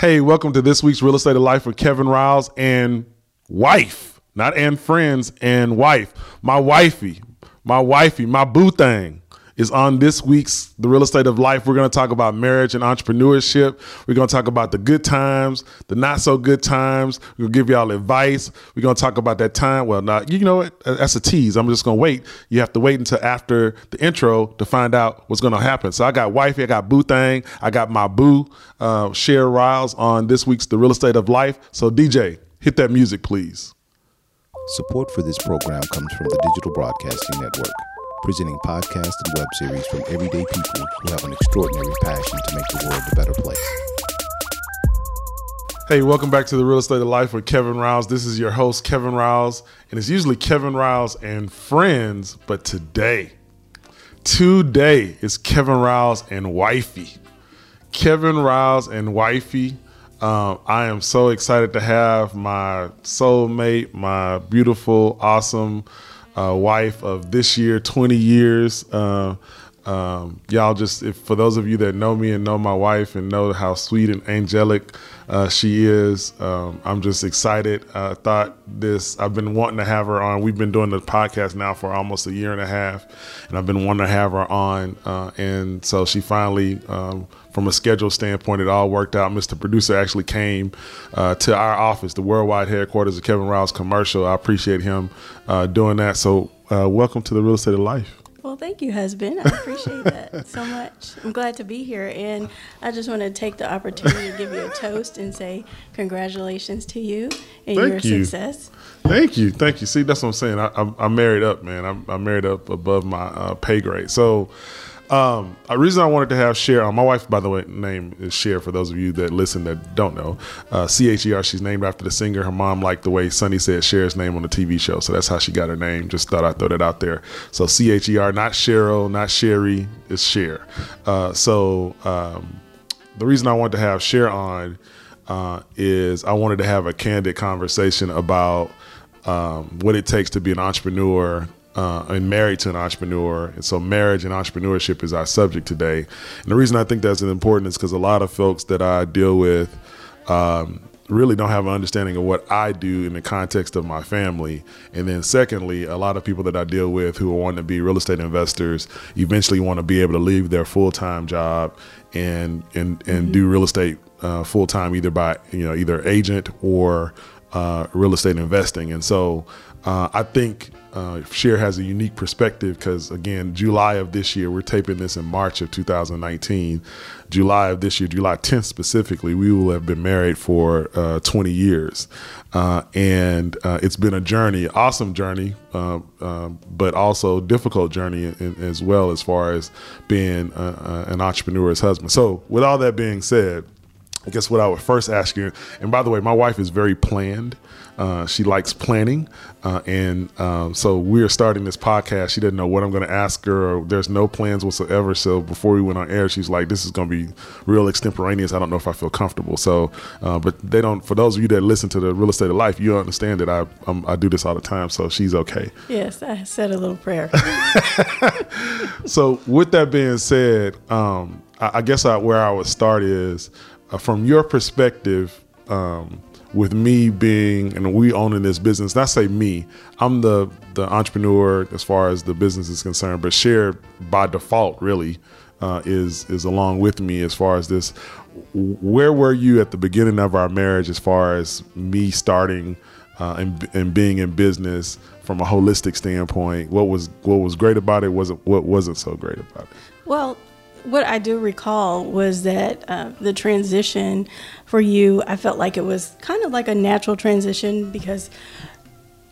Hey, welcome to this week's Real Estate of Life with Kevin Riles and wife, not and friends and wife. My wifey, my wifey, my boo thing is on this week's The Real Estate of Life. We're going to talk about marriage and entrepreneurship. We're going to talk about the good times, the not so good times. To give y'all advice. We're going to talk about that time. Well, not, you know what? That's a tease. I'm just going to wait. You have to wait until after the intro to find out what's going to happen. So I got wifey, I got boo thing, I got my boo, uh, Cher Riles on this week's The Real Estate of Life. So DJ, hit that music, please. Support for this program comes from the Digital Broadcasting Network, presenting podcasts and web series from everyday people who have an extraordinary passion to make the world a better place. Hey, welcome back to the Real Estate of Life with Kevin Riles. This is your host, Kevin Riles, and it's usually Kevin Riles and friends, but today, today is Kevin Riles and wifey. Kevin Riles and wifey. Um, I am so excited to have my soulmate, my beautiful, awesome uh, wife of this year, 20 years. Uh, um, y'all just, if, for those of you that know me and know my wife and know how sweet and angelic uh, she is, um, I'm just excited. I thought this, I've been wanting to have her on. We've been doing the podcast now for almost a year and a half, and I've been wanting to have her on. Uh, and so she finally, um, from a schedule standpoint, it all worked out. Mr. Producer actually came uh, to our office, the worldwide headquarters of Kevin Riles Commercial. I appreciate him uh, doing that. So, uh, welcome to the Real Estate of Life. Well, thank you, husband. I appreciate that so much. I'm glad to be here. And I just want to take the opportunity to give you a toast and say congratulations to you and your Thank you. success. Thank you, thank you. See, that's what I'm saying. I, I'm, I'm married up, man. I'm, I'm married up above my uh, pay grade. So, um, a reason I wanted to have Cher on. My wife, by the way, name is Cher. For those of you that listen that don't know, uh, C H E R. She's named after the singer. Her mom liked the way Sonny said Cher's name on the TV show, so that's how she got her name. Just thought I'd throw that out there. So C H E R, not Cheryl, not Sherry, it's Cher. Uh, so um, the reason I wanted to have Cher on uh, is I wanted to have a candid conversation about um, what it takes to be an entrepreneur uh, and married to an entrepreneur. And so, marriage and entrepreneurship is our subject today. And the reason I think that's important is because a lot of folks that I deal with um, really don't have an understanding of what I do in the context of my family. And then, secondly, a lot of people that I deal with who want to be real estate investors eventually want to be able to leave their full time job and and and do real estate uh, full time, either by you know either agent or uh, real estate investing. And so, uh, I think uh, has a unique perspective because, again, July of this year, we're taping this in March of 2019. July of this year, July 10th specifically, we will have been married for uh, 20 years. Uh, and uh, it's been a journey, awesome journey, uh, uh, but also difficult journey in, in- as well as far as being an entrepreneur's husband. So, with all that being said, I guess what I would first ask you, and by the way, my wife is very planned. Uh, she likes planning, uh, and um, so we're starting this podcast. She didn't know what I'm going to ask her. Or there's no plans whatsoever. So before we went on air, she's like, "This is going to be real extemporaneous. I don't know if I feel comfortable." So, uh, but they don't. For those of you that listen to the Real Estate of Life, you understand that I um, I do this all the time. So she's okay. Yes, I said a little prayer. so with that being said, um, I, I guess I, where I would start is uh, from your perspective. Um, with me being and we owning this business, not say me, I'm the the entrepreneur as far as the business is concerned, but Cher by default really uh, is is along with me as far as this. Where were you at the beginning of our marriage as far as me starting uh, and, and being in business from a holistic standpoint? What was what was great about it? Wasn't what wasn't so great about it? Well, what I do recall was that uh, the transition for you, I felt like it was kind of like a natural transition because,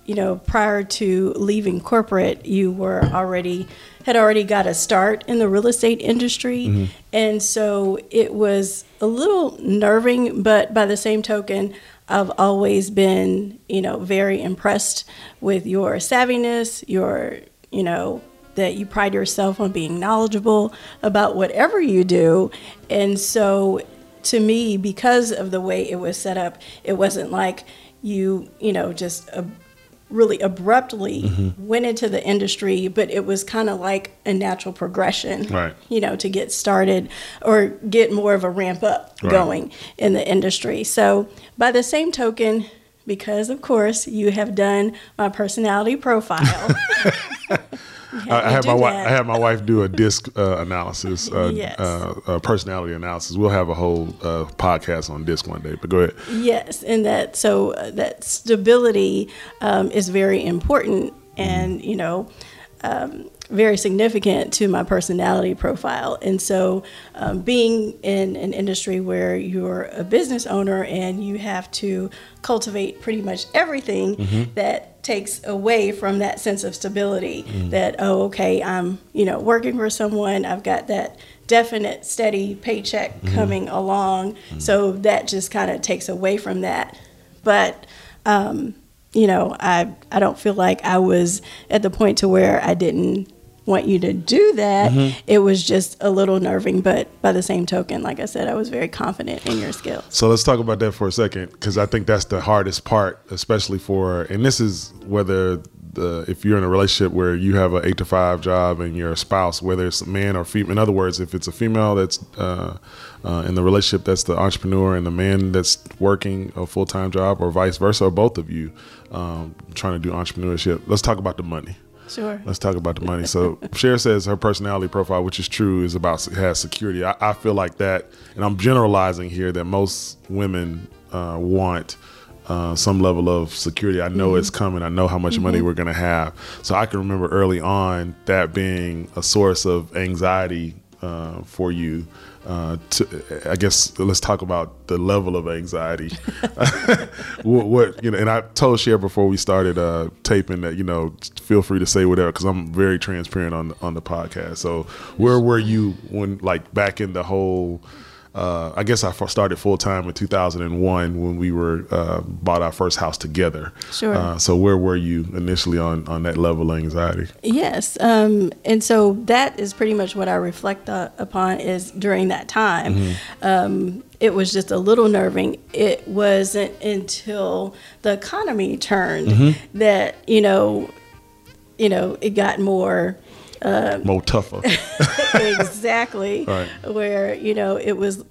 you know, prior to leaving corporate, you were already had already got a start in the real estate industry, and so it was a little nerving. But by the same token, I've always been, you know, very impressed with your savviness, your, you know, that you pride yourself on being knowledgeable about whatever you do. And so to me, because of the way it was set up, it wasn't like you, you know, just uh, really abruptly Mm-hmm. went into the industry, but it was kind of like a natural progression, Right. you know, to get started or get more of a ramp up Right. going in the industry. So, by the same token, because of course you have done my personality profile. I, had my wife. I had my wife do a disc uh, analysis, uh, Yes. uh, uh, personality analysis. We'll have a whole uh, podcast on disc one day. But go ahead. Yes, and that so uh, that stability um, is very important, and you know, um, very significant to my personality profile. And so, um, being in an industry where you're a business owner and you have to cultivate pretty much everything that takes away from that sense of stability. That oh, okay, I'm you know working for someone. I've got that definite steady paycheck coming along so that just kind of takes away from that but um, you know I, I don't feel like i was at the point to where i didn't want you to do that it was just a little nerving but by the same token like i said i was very confident in your skills So let's talk about that for a second, because I think that's the hardest part, especially for, and this is whether the if you're in a relationship where you have an eight to five job and your spouse, whether it's a man or female. In other words, if it's a female that's uh, uh, in the relationship that's the entrepreneur and the man that's working a full time job, or vice versa, or both of you um, trying to do entrepreneurship. Let's talk about the money. Sure Let's talk about the money. So Cher says her personality profile, which is true, is about has security. I, I feel like that, and I'm generalizing here that most women uh, want uh, some level of security. I know it's coming. I know how much money we're gonna have. So I can remember early on that being a source of anxiety uh, for you. Uh, to, I guess let's talk about the level of anxiety. what, what you know, and I told Cher before we started uh, taping that you know, feel free to say whatever because I'm very transparent on on the podcast. So where were you when like back in the whole? Uh, I guess I started full time in 2001 when we were uh, bought our first house together. Sure. Uh, so where were you initially on on that level of anxiety? Yes, um, and so that is pretty much what I reflect uh, upon is during that time. Um, it was just a little nerving. It wasn't until the economy turned that you know, you know, it got more Um, more tougher. exactly Right. where you know it was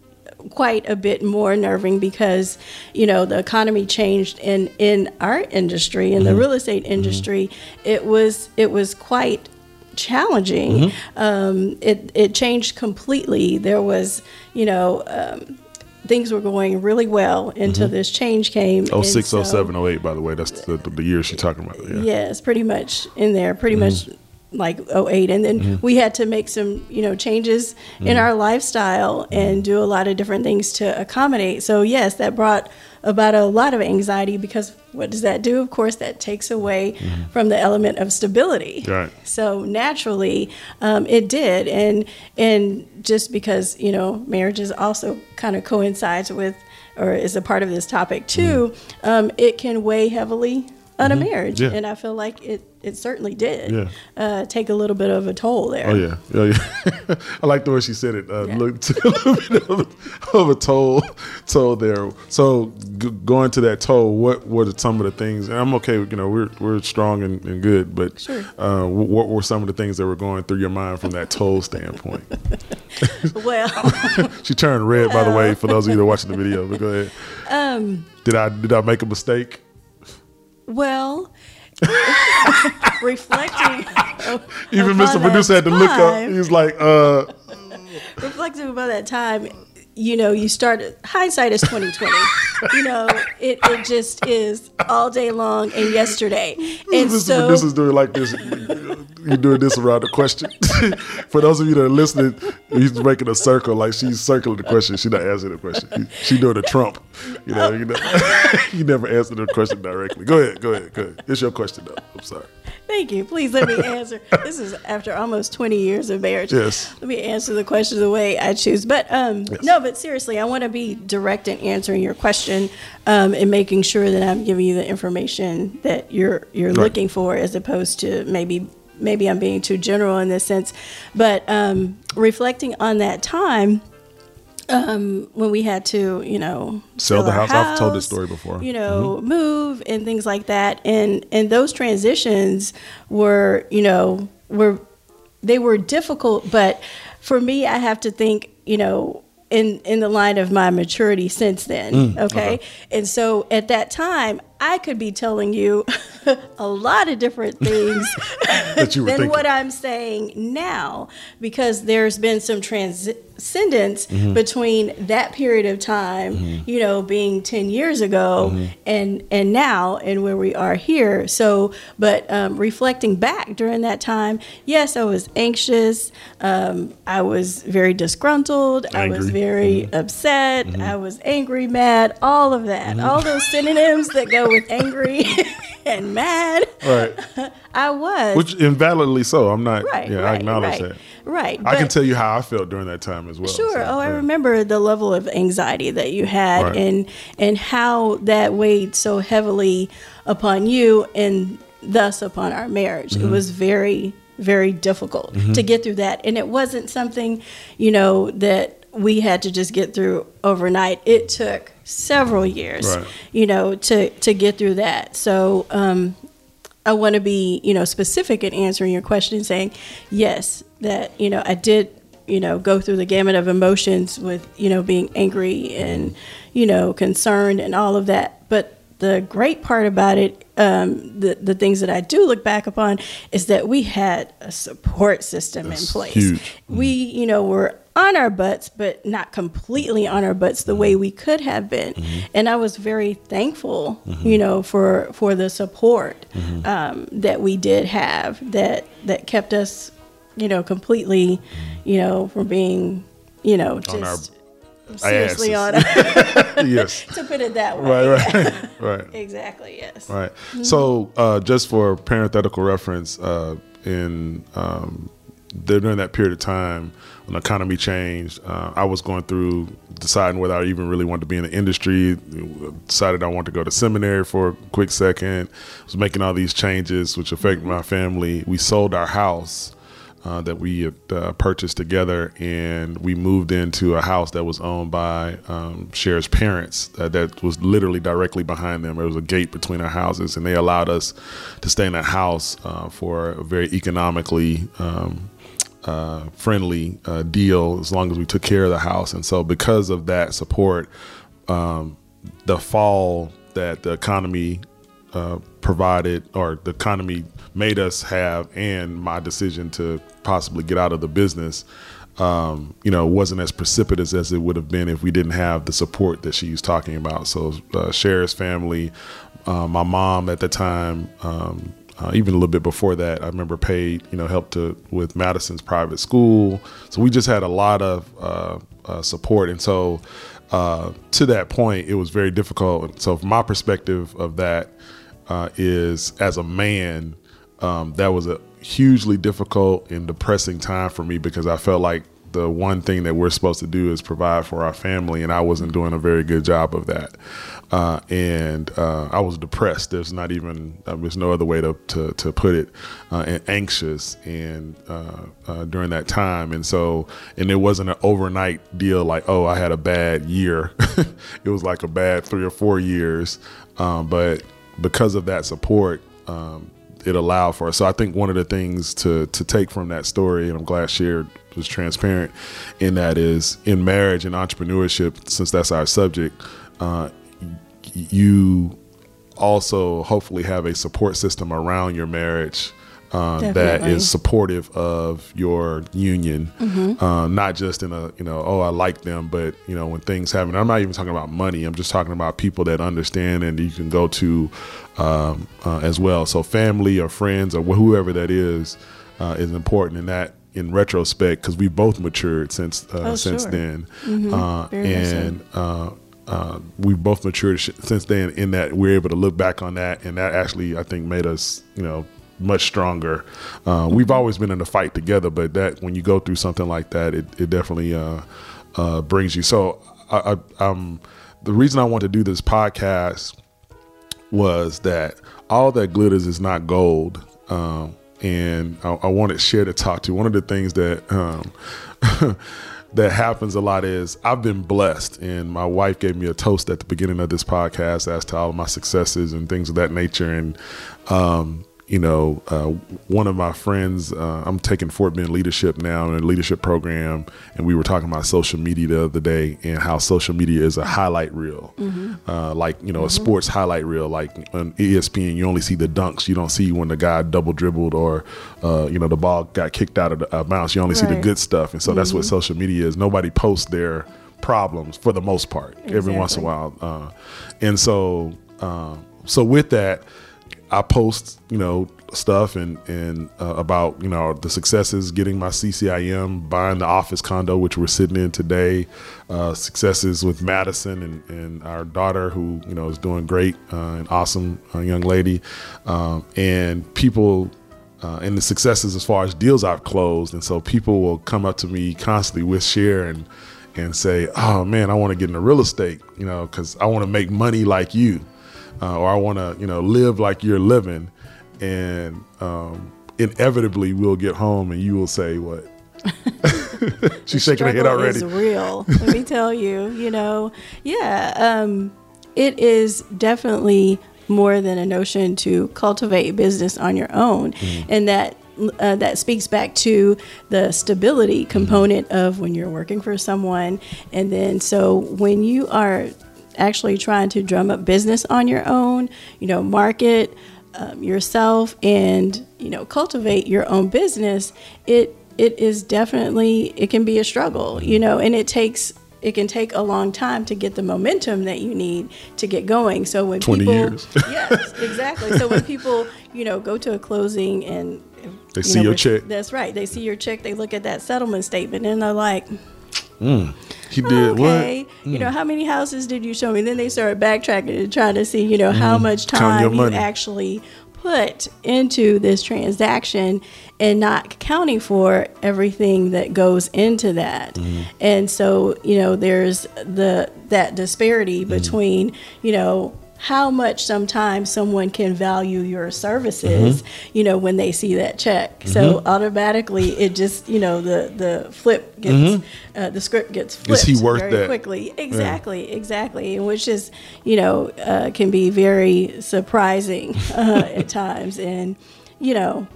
quite a bit more nerving because you know the economy changed in in our industry in the mm-hmm. real estate mm-hmm. industry it was it was quite challenging mm-hmm. um, it it changed completely there was you know um, things were going really well until this change came Oh six, oh so- seven, oh eight. By the way, that's the, the year she's talking about. Yeah. Yes, pretty much in there, pretty much like 08. And then mm-hmm. we had to make some, you know, changes in mm-hmm. our lifestyle mm-hmm. and do a lot of different things to accommodate. So, yes, that brought about a lot of anxiety because what does that do? Of course, that takes away from the element of stability. Right. So naturally, um, it did, and and just because you know marriages also kind of coincides with or is a part of this topic too, um, it can weigh heavily on a marriage, Yeah. and I feel like it it certainly did Yeah. uh, take a little bit of a toll there. Oh yeah, oh yeah. I like the way she said it. Uh, Yeah. Look, took a little bit of a, of a toll, toll there. So g- going to that toll, what were some of the things? And I'm okay. You know, we're we're strong and, and good, but Sure. uh, what were some of the things that were going through your mind from that toll standpoint? Well, she turned red, by the way, for those of you that are watching the video. But go ahead. um, Did I did I make a mistake? Well. reflecting Even Mr. that Producer had to look up. time- He was like, uh, reflecting about that time, you know, you start hindsight is twenty twenty. you know, it, it just is all day long and yesterday. And Mr. so Producer's doing like this. You're doing this around the question. For those of you that are listening, he's making a circle, like she's circling the question. She's not answering the question. She, she doing a Trump. You know, you know. you never answered the question directly. Go ahead, go ahead, go ahead. It's your question though. I'm sorry. thank you. Please let me answer. this is after almost twenty years of marriage. Yes. Let me answer the question the way I choose. But um no, but seriously, I want to be direct in answering your question um, and making sure that I'm giving you the information that you're you're looking for as opposed to maybe maybe I'm being too general in this sense. But um, reflecting on that time, um, when we had to, you know, Sell the our house. I've told this story before. You know, move and things like that, and and those transitions were, you know, were they were difficult, but for me, I have to think, you know, in in the line of my maturity since then. Mm, okay? and so at that time, I could be telling you a lot of different things That you were than thinking. what I'm saying now, because there's been some transcendence Mm-hmm. between that period of time, you know, being 10 years ago Mm-hmm. and and now and where we are here. So, but um, reflecting back during that time, yes, I was anxious. Um, I was very disgruntled. I was Angry. very upset. I was angry, mad, all of that, all those synonyms that go with angry and mad. Right. I was Which invalidly so. I'm not. right. yeah, right, I acknowledge right, that. Right. I can tell you how I felt during that time as well. Sure. so, oh, I remember the level of anxiety that you had, Right. and and how that weighed so heavily upon you, and thus upon our marriage. Mm-hmm. It was very, very difficult to get through that, and it wasn't something, you know, that we had to just get through overnight. It took several years, Right. you know, to to get through that. So. Um, I want to be, you know, specific in answering your question saying, yes, that, you know, I did, you know, go through the gamut of emotions with, you know, being angry and, you know, concerned and all of that. But the great part about it, um, the, the things that I do look back upon is that we had a support system That's in place. huge. We, you know, were on our butts, but not completely on our butts the way we could have been. And I was very thankful, you know, for for the support um, that we did have that that kept us, you know, completely, you know, from being, you know, On our just seriously on. asses. yes. to put it that way. Right. Right. right. Exactly. Yes. Right. So, uh, just for parenthetical reference, uh, in um, during that period of time when the economy changed, uh, I was going through deciding whether I even really wanted to be in the industry. Decided I wanted to go to seminary for a quick second. Was making all these changes, which affected my family. We sold our house. Uh, that we had uh, purchased together, and we moved into a house that was owned by um, Cher's parents. Uh, that was literally directly behind them. There was a gate between our houses, and they allowed us to stay in that house uh, for a very economically um, uh, friendly uh, deal as long as we took care of the house. And so, because of that support, um, the fall that the economy uh, provided or the economy made us have, and my decision to possibly get out of the business, um, you know, wasn't as precipitous as it would have been if we didn't have the support that she's talking about. So, uh, Cher's family, uh, my mom at the time, um, uh, even a little bit before that, I remember paid, you know, helped to with Madison's private school. So we just had a lot of uh, uh, support, and so uh, to that point, it was very difficult. So from my perspective of that uh, is as a man, um, that was a hugely difficult and depressing time for me because I felt like the one thing that we're supposed to do is provide for our family, and I wasn't doing a very good job of that. Uh, and uh, I was depressed. There's not even uh, there's no other way to to, to put it. Uh, and anxious and uh, uh, during that time, and so and it wasn't an overnight deal like oh I had a bad year. it was like a bad three or four years, um, but because of that support. Um, it allowed for us. So I think one of the things to to take from that story, and I'm glad shared was transparent in that is in marriage and entrepreneurship, since that's our subject, uh, you also hopefully have a support system around your marriage. Uh, that is supportive of your union, uh, not just in a you know oh I like them, but you know when things happen. I'm not even talking about money. I'm just talking about people that understand and you can go to um, uh, as well. So family or friends or wh- whoever that is uh, is important in that in retrospect because we both matured since uh, Oh, since sure. then, Mhm. uh, so. and uh, uh, we've both matured sh- since then. In that we're able to look back on that, and that actually I think made us you know much stronger. Uh, we've always been in a fight together, but that when you go through something like that, it, it definitely uh, uh, brings you. So I, I, um, the reason I want to do this podcast was that all that glitters is not gold. Um, and I, I wanted Cher to talk to you. one of the things that um, that happens a lot is I've been blessed, and my wife gave me a toast at the beginning of this podcast as to all of my successes and things of that nature. And um, you know, uh, one of my friends, uh, I'm taking Fort Bend leadership now in a leadership program, and we were talking about social media the other day and how social media is a highlight reel, mm-hmm. uh, like you know, mm-hmm. a sports highlight reel. Like on ESPN, you only see the dunks, you don't see when the guy double dribbled or uh, you know the ball got kicked out of the uh, bounce. You only right. see the good stuff, and so mm-hmm. that's what mm-hmm. social media is. Nobody posts their problems for the most part. Exactly. Every once in a while, uh, and so so with that I post, you know, stuff and and uh, about you know the successes, getting my CCIM, buying the office condo which we're sitting in today, uh, successes with Madison and, and our daughter who you know is doing great, uh, an awesome uh, young lady, um, and people. Uh, and the successes as far as deals I've closed, and so people will come up to me constantly with Cher and and say, "Oh man, I want to get into real estate," you know, because I want to make money like you uh, or I want to, you know, live like you're living, and um, inevitably we'll get home and you will say what. She's shaking her head already. Is real. Let me tell you. You know, yeah. Um, it is definitely more than a notion to cultivate business on your own, mm. and that uh, that speaks back to the stability mm-hmm. component of when you're working for someone. And then, so when you are actually trying to drum up business on your own, you know, market um, yourself and, you know, cultivate your own business, it it is definitely it can be a struggle, you know, and it takes it can take a long time to get the momentum that you need to get going. So when people, years. yes, exactly. So when people, you know, go to a closing and they see know, your check. That's right. They see your check. They look at that settlement statement and they're like, Mm. He did okay. what? Mm. You know, how many houses did you show me? Then they started backtracking and trying to see, you know, mm. how much time you actually put into this transaction and not accounting for everything that goes into that. Mm. And so, you know, there's the that disparity mm. between, you know, how much sometimes someone can value your services, mm-hmm. you know, when they see that check. Mm-hmm. So automatically, it just, you know, the the flip gets, mm-hmm. uh, the script gets flipped is he worth very that? quickly. Exactly, yeah. exactly, which is, you know, uh, can be very surprising uh, at times, and you know,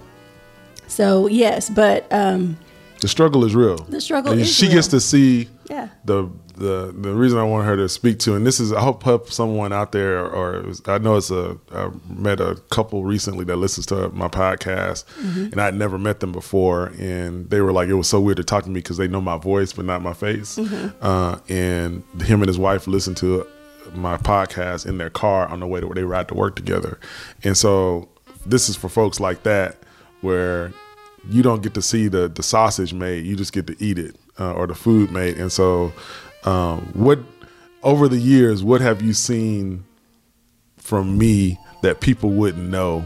so yes, but um, the struggle is real. The struggle and is she real. gets to see yeah. the the the reason I want her to speak to, and this is I hope help someone out there, or I know it's a I met a couple recently that listens to my podcast, mm-hmm. and I'd never met them before, and they were like, it was so weird to talk to me because they know my voice but not my face, mm-hmm. uh, and him and his wife listened to my podcast in their car on the way to where they ride to work together, and so this is for folks like that where you don't get to see the the sausage made, you just get to eat it uh, or the food made, and so um, what over the years, what have you seen from me that people wouldn't know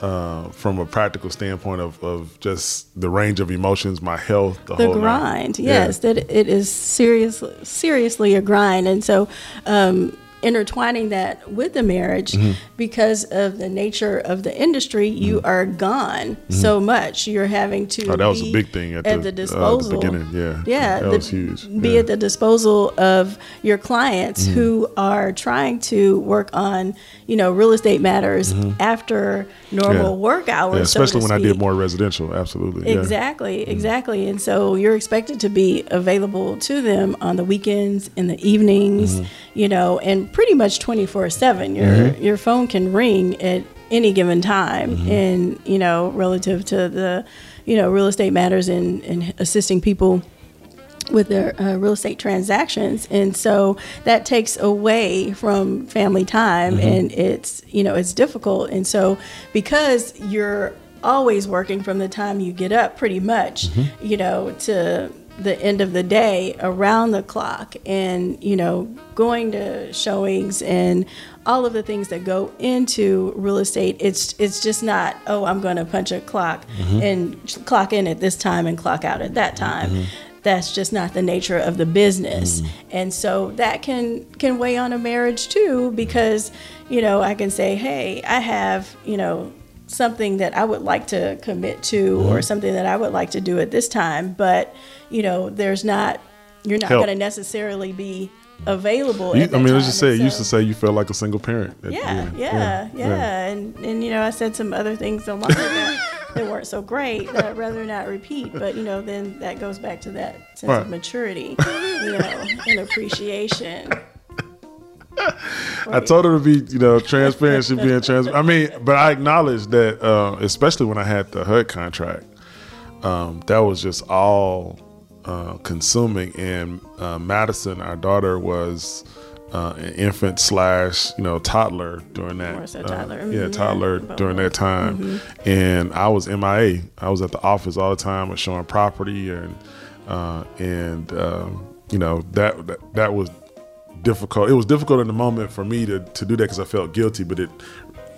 uh, from a practical standpoint of, of just the range of emotions, my health, the, the grind. Night. Yes, yeah. that it is seriously seriously a grind, and so um, intertwining that with the marriage mm-hmm. because of the nature of the industry you mm-hmm. are gone mm-hmm. so much you're having to oh, that was a big thing at, at the, the, disposal uh, the beginning yeah yeah that the, was huge be yeah. at the disposal of your clients mm-hmm. who are trying to work on you know real estate matters mm-hmm. after normal yeah. work hours yeah, especially so when I did more residential absolutely exactly exactly and so you're expected to be available to them on the weekends in the evenings you know and pretty much 24 7 your mm-hmm. your phone can ring at any given time mm-hmm. and you know relative to the you know real estate matters and, and assisting people with their uh, real estate transactions and so that takes away from family time mm-hmm. and it's you know it's difficult and so because you're always working from the time you get up pretty much mm-hmm. you know to the end of the day around the clock and you know going to showings and all of the things that go into real estate it's it's just not oh i'm going to punch a clock mm-hmm. and clock in at this time and clock out at that time mm-hmm. That's just not the nature of the business mm-hmm. and so that can can weigh on a marriage too because you know i can say hey i have you know something that I would like to commit to mm-hmm. or something that I would like to do at this time, but you know, there's not you're not going to necessarily be available. You, I mean, let's just say And you used to say you felt like a single parent. at the yeah, yeah, yeah, And and you know, I said some other things along that that weren't so great that I'd rather not repeat. But you know, then that goes back to that sense Right. of maturity, you know, and appreciation. I told her to be, you know, transparent. She being transparent. I mean, but I acknowledge that, uh, especially when I had the HUD contract, um, that was just all uh, consuming. And uh, Madison, our daughter, was uh, an infant slash, you know, toddler during that. So uh, yeah, toddler yeah. during that time. And I was MIA. I was at the office all the time, showing property and uh, and um, you know that, that that was difficult. It was difficult in the moment for me to, to do that because I felt guilty. But it,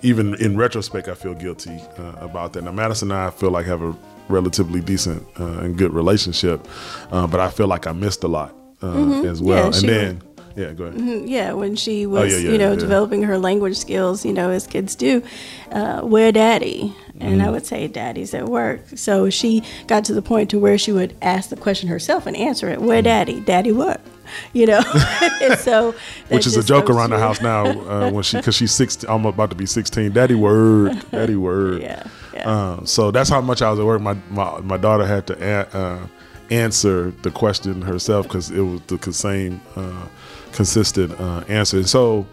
even in retrospect, I feel guilty uh, about that. Now, Madison and I feel like have a relatively decent uh, and good relationship, uh, but I feel like I missed a lot uh, as well. Mm-hmm. Yeah, and then, yeah, go ahead. Yeah, when she was, Oh, yeah, yeah, you know, yeah. developing her language skills, you know, as kids do, uh, where daddy? And Mm-hmm. I would say daddy's at work. So she got to the point to where she would ask the question herself and answer it. Mm-hmm. Where daddy? Daddy what? You know, so Which is a joke around the house now uh, when she because she's 16 I'm about to be 16 daddy word daddy word Yeah, yeah. Um, so that's how much I was at work my my, my daughter had to a- uh, answer the question herself because it was the same uh, consistent uh, answer. So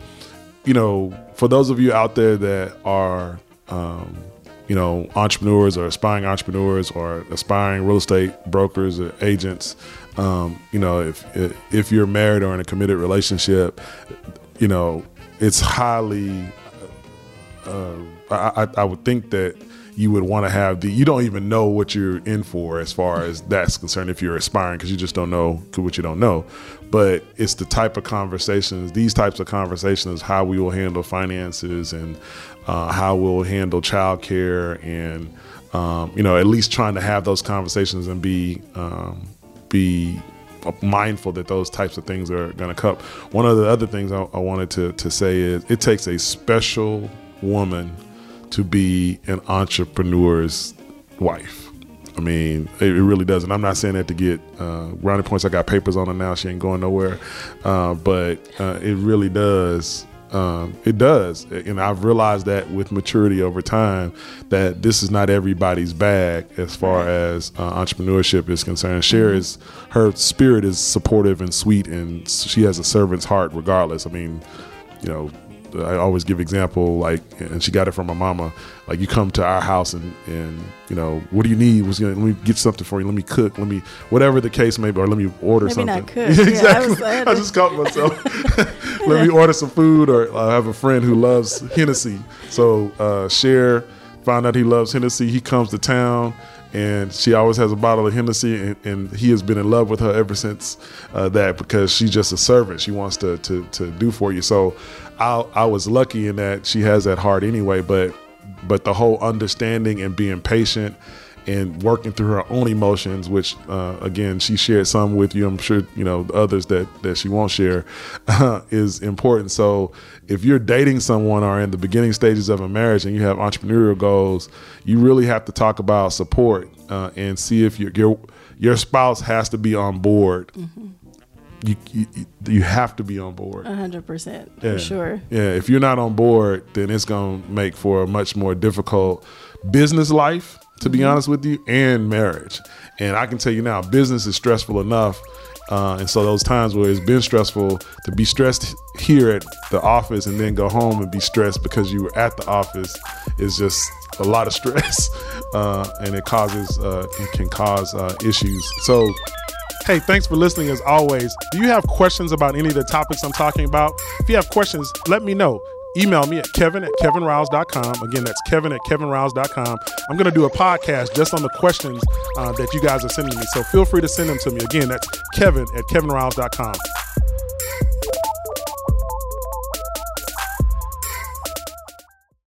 you know for those of you out there that are um, you know entrepreneurs or aspiring entrepreneurs or aspiring real estate brokers or agents um, you know if if you're married or in a committed relationship you know it's highly uh, I, I would think that you would want to have the you don't even know what you're in for as far as that's concerned if you're aspiring because you just don't know what you don't know but it's the type of conversations these types of conversations how we will handle finances and uh, how we'll handle childcare and um, you know at least trying to have those conversations and be um, be mindful that those types of things are going to come. One of the other things I, I wanted to, to say is it takes a special woman to be an entrepreneur's wife. I mean, it, it really does. And I'm not saying that to get uh, brownie points. I got papers on her now. She ain't going nowhere. Uh, but uh, it really does. Um, it does. And I've realized that with maturity over time, that this is not everybody's bag as far as uh, entrepreneurship is concerned. Cher is, her spirit is supportive and sweet, and she has a servant's heart regardless. I mean, you know, I always give example like, and she got it from my mama. Like you come to our house and and you know what do you need? Was gonna let me get something for you. Let me cook. Let me whatever the case may be, or let me order Maybe something. not cook. Yeah, I exactly. was- I I just caught myself. let me order some food, or I have a friend who loves Hennessy. So uh, Cher. Found out he loves Hennessy. He comes to town and she always has a bottle of Hennessy, and, and he has been in love with her ever since uh, that because she's just a servant. She wants to to, to do for you. So I I was lucky in that she has that heart anyway. But but the whole understanding and being patient and working through her own emotions, which uh, again she shared some with you. I'm sure you know the others that that she won't share uh, is important. So if you're dating someone or in the beginning stages of a marriage and you have entrepreneurial goals, you really have to talk about support uh, and see if your your your spouse has to be on board. You, you you have to be on board. A hundred percent Yeah. for sure. Yeah, if you're not on board, then it's going to make for a much more difficult business life, to be honest with you, and marriage. And I can tell you now, business is stressful enough. Uh, and so those times where it's been stressful to be stressed here at the office and then go home and be stressed because you were at the office is just a lot of stress, uh, and it causes uh, it can cause uh, issues. So Hey, thanks for listening as always. Do you have questions about any of the topics I'm talking about? If you have questions, let me know. Email me at kevin at kevinrouse.com. Again, that's kevin at kevinrouse.com. I'm going to do a podcast just on the questions uh, that you guys are sending me. So feel free to send them to me. Again, that's kevin at kevinrouse.com.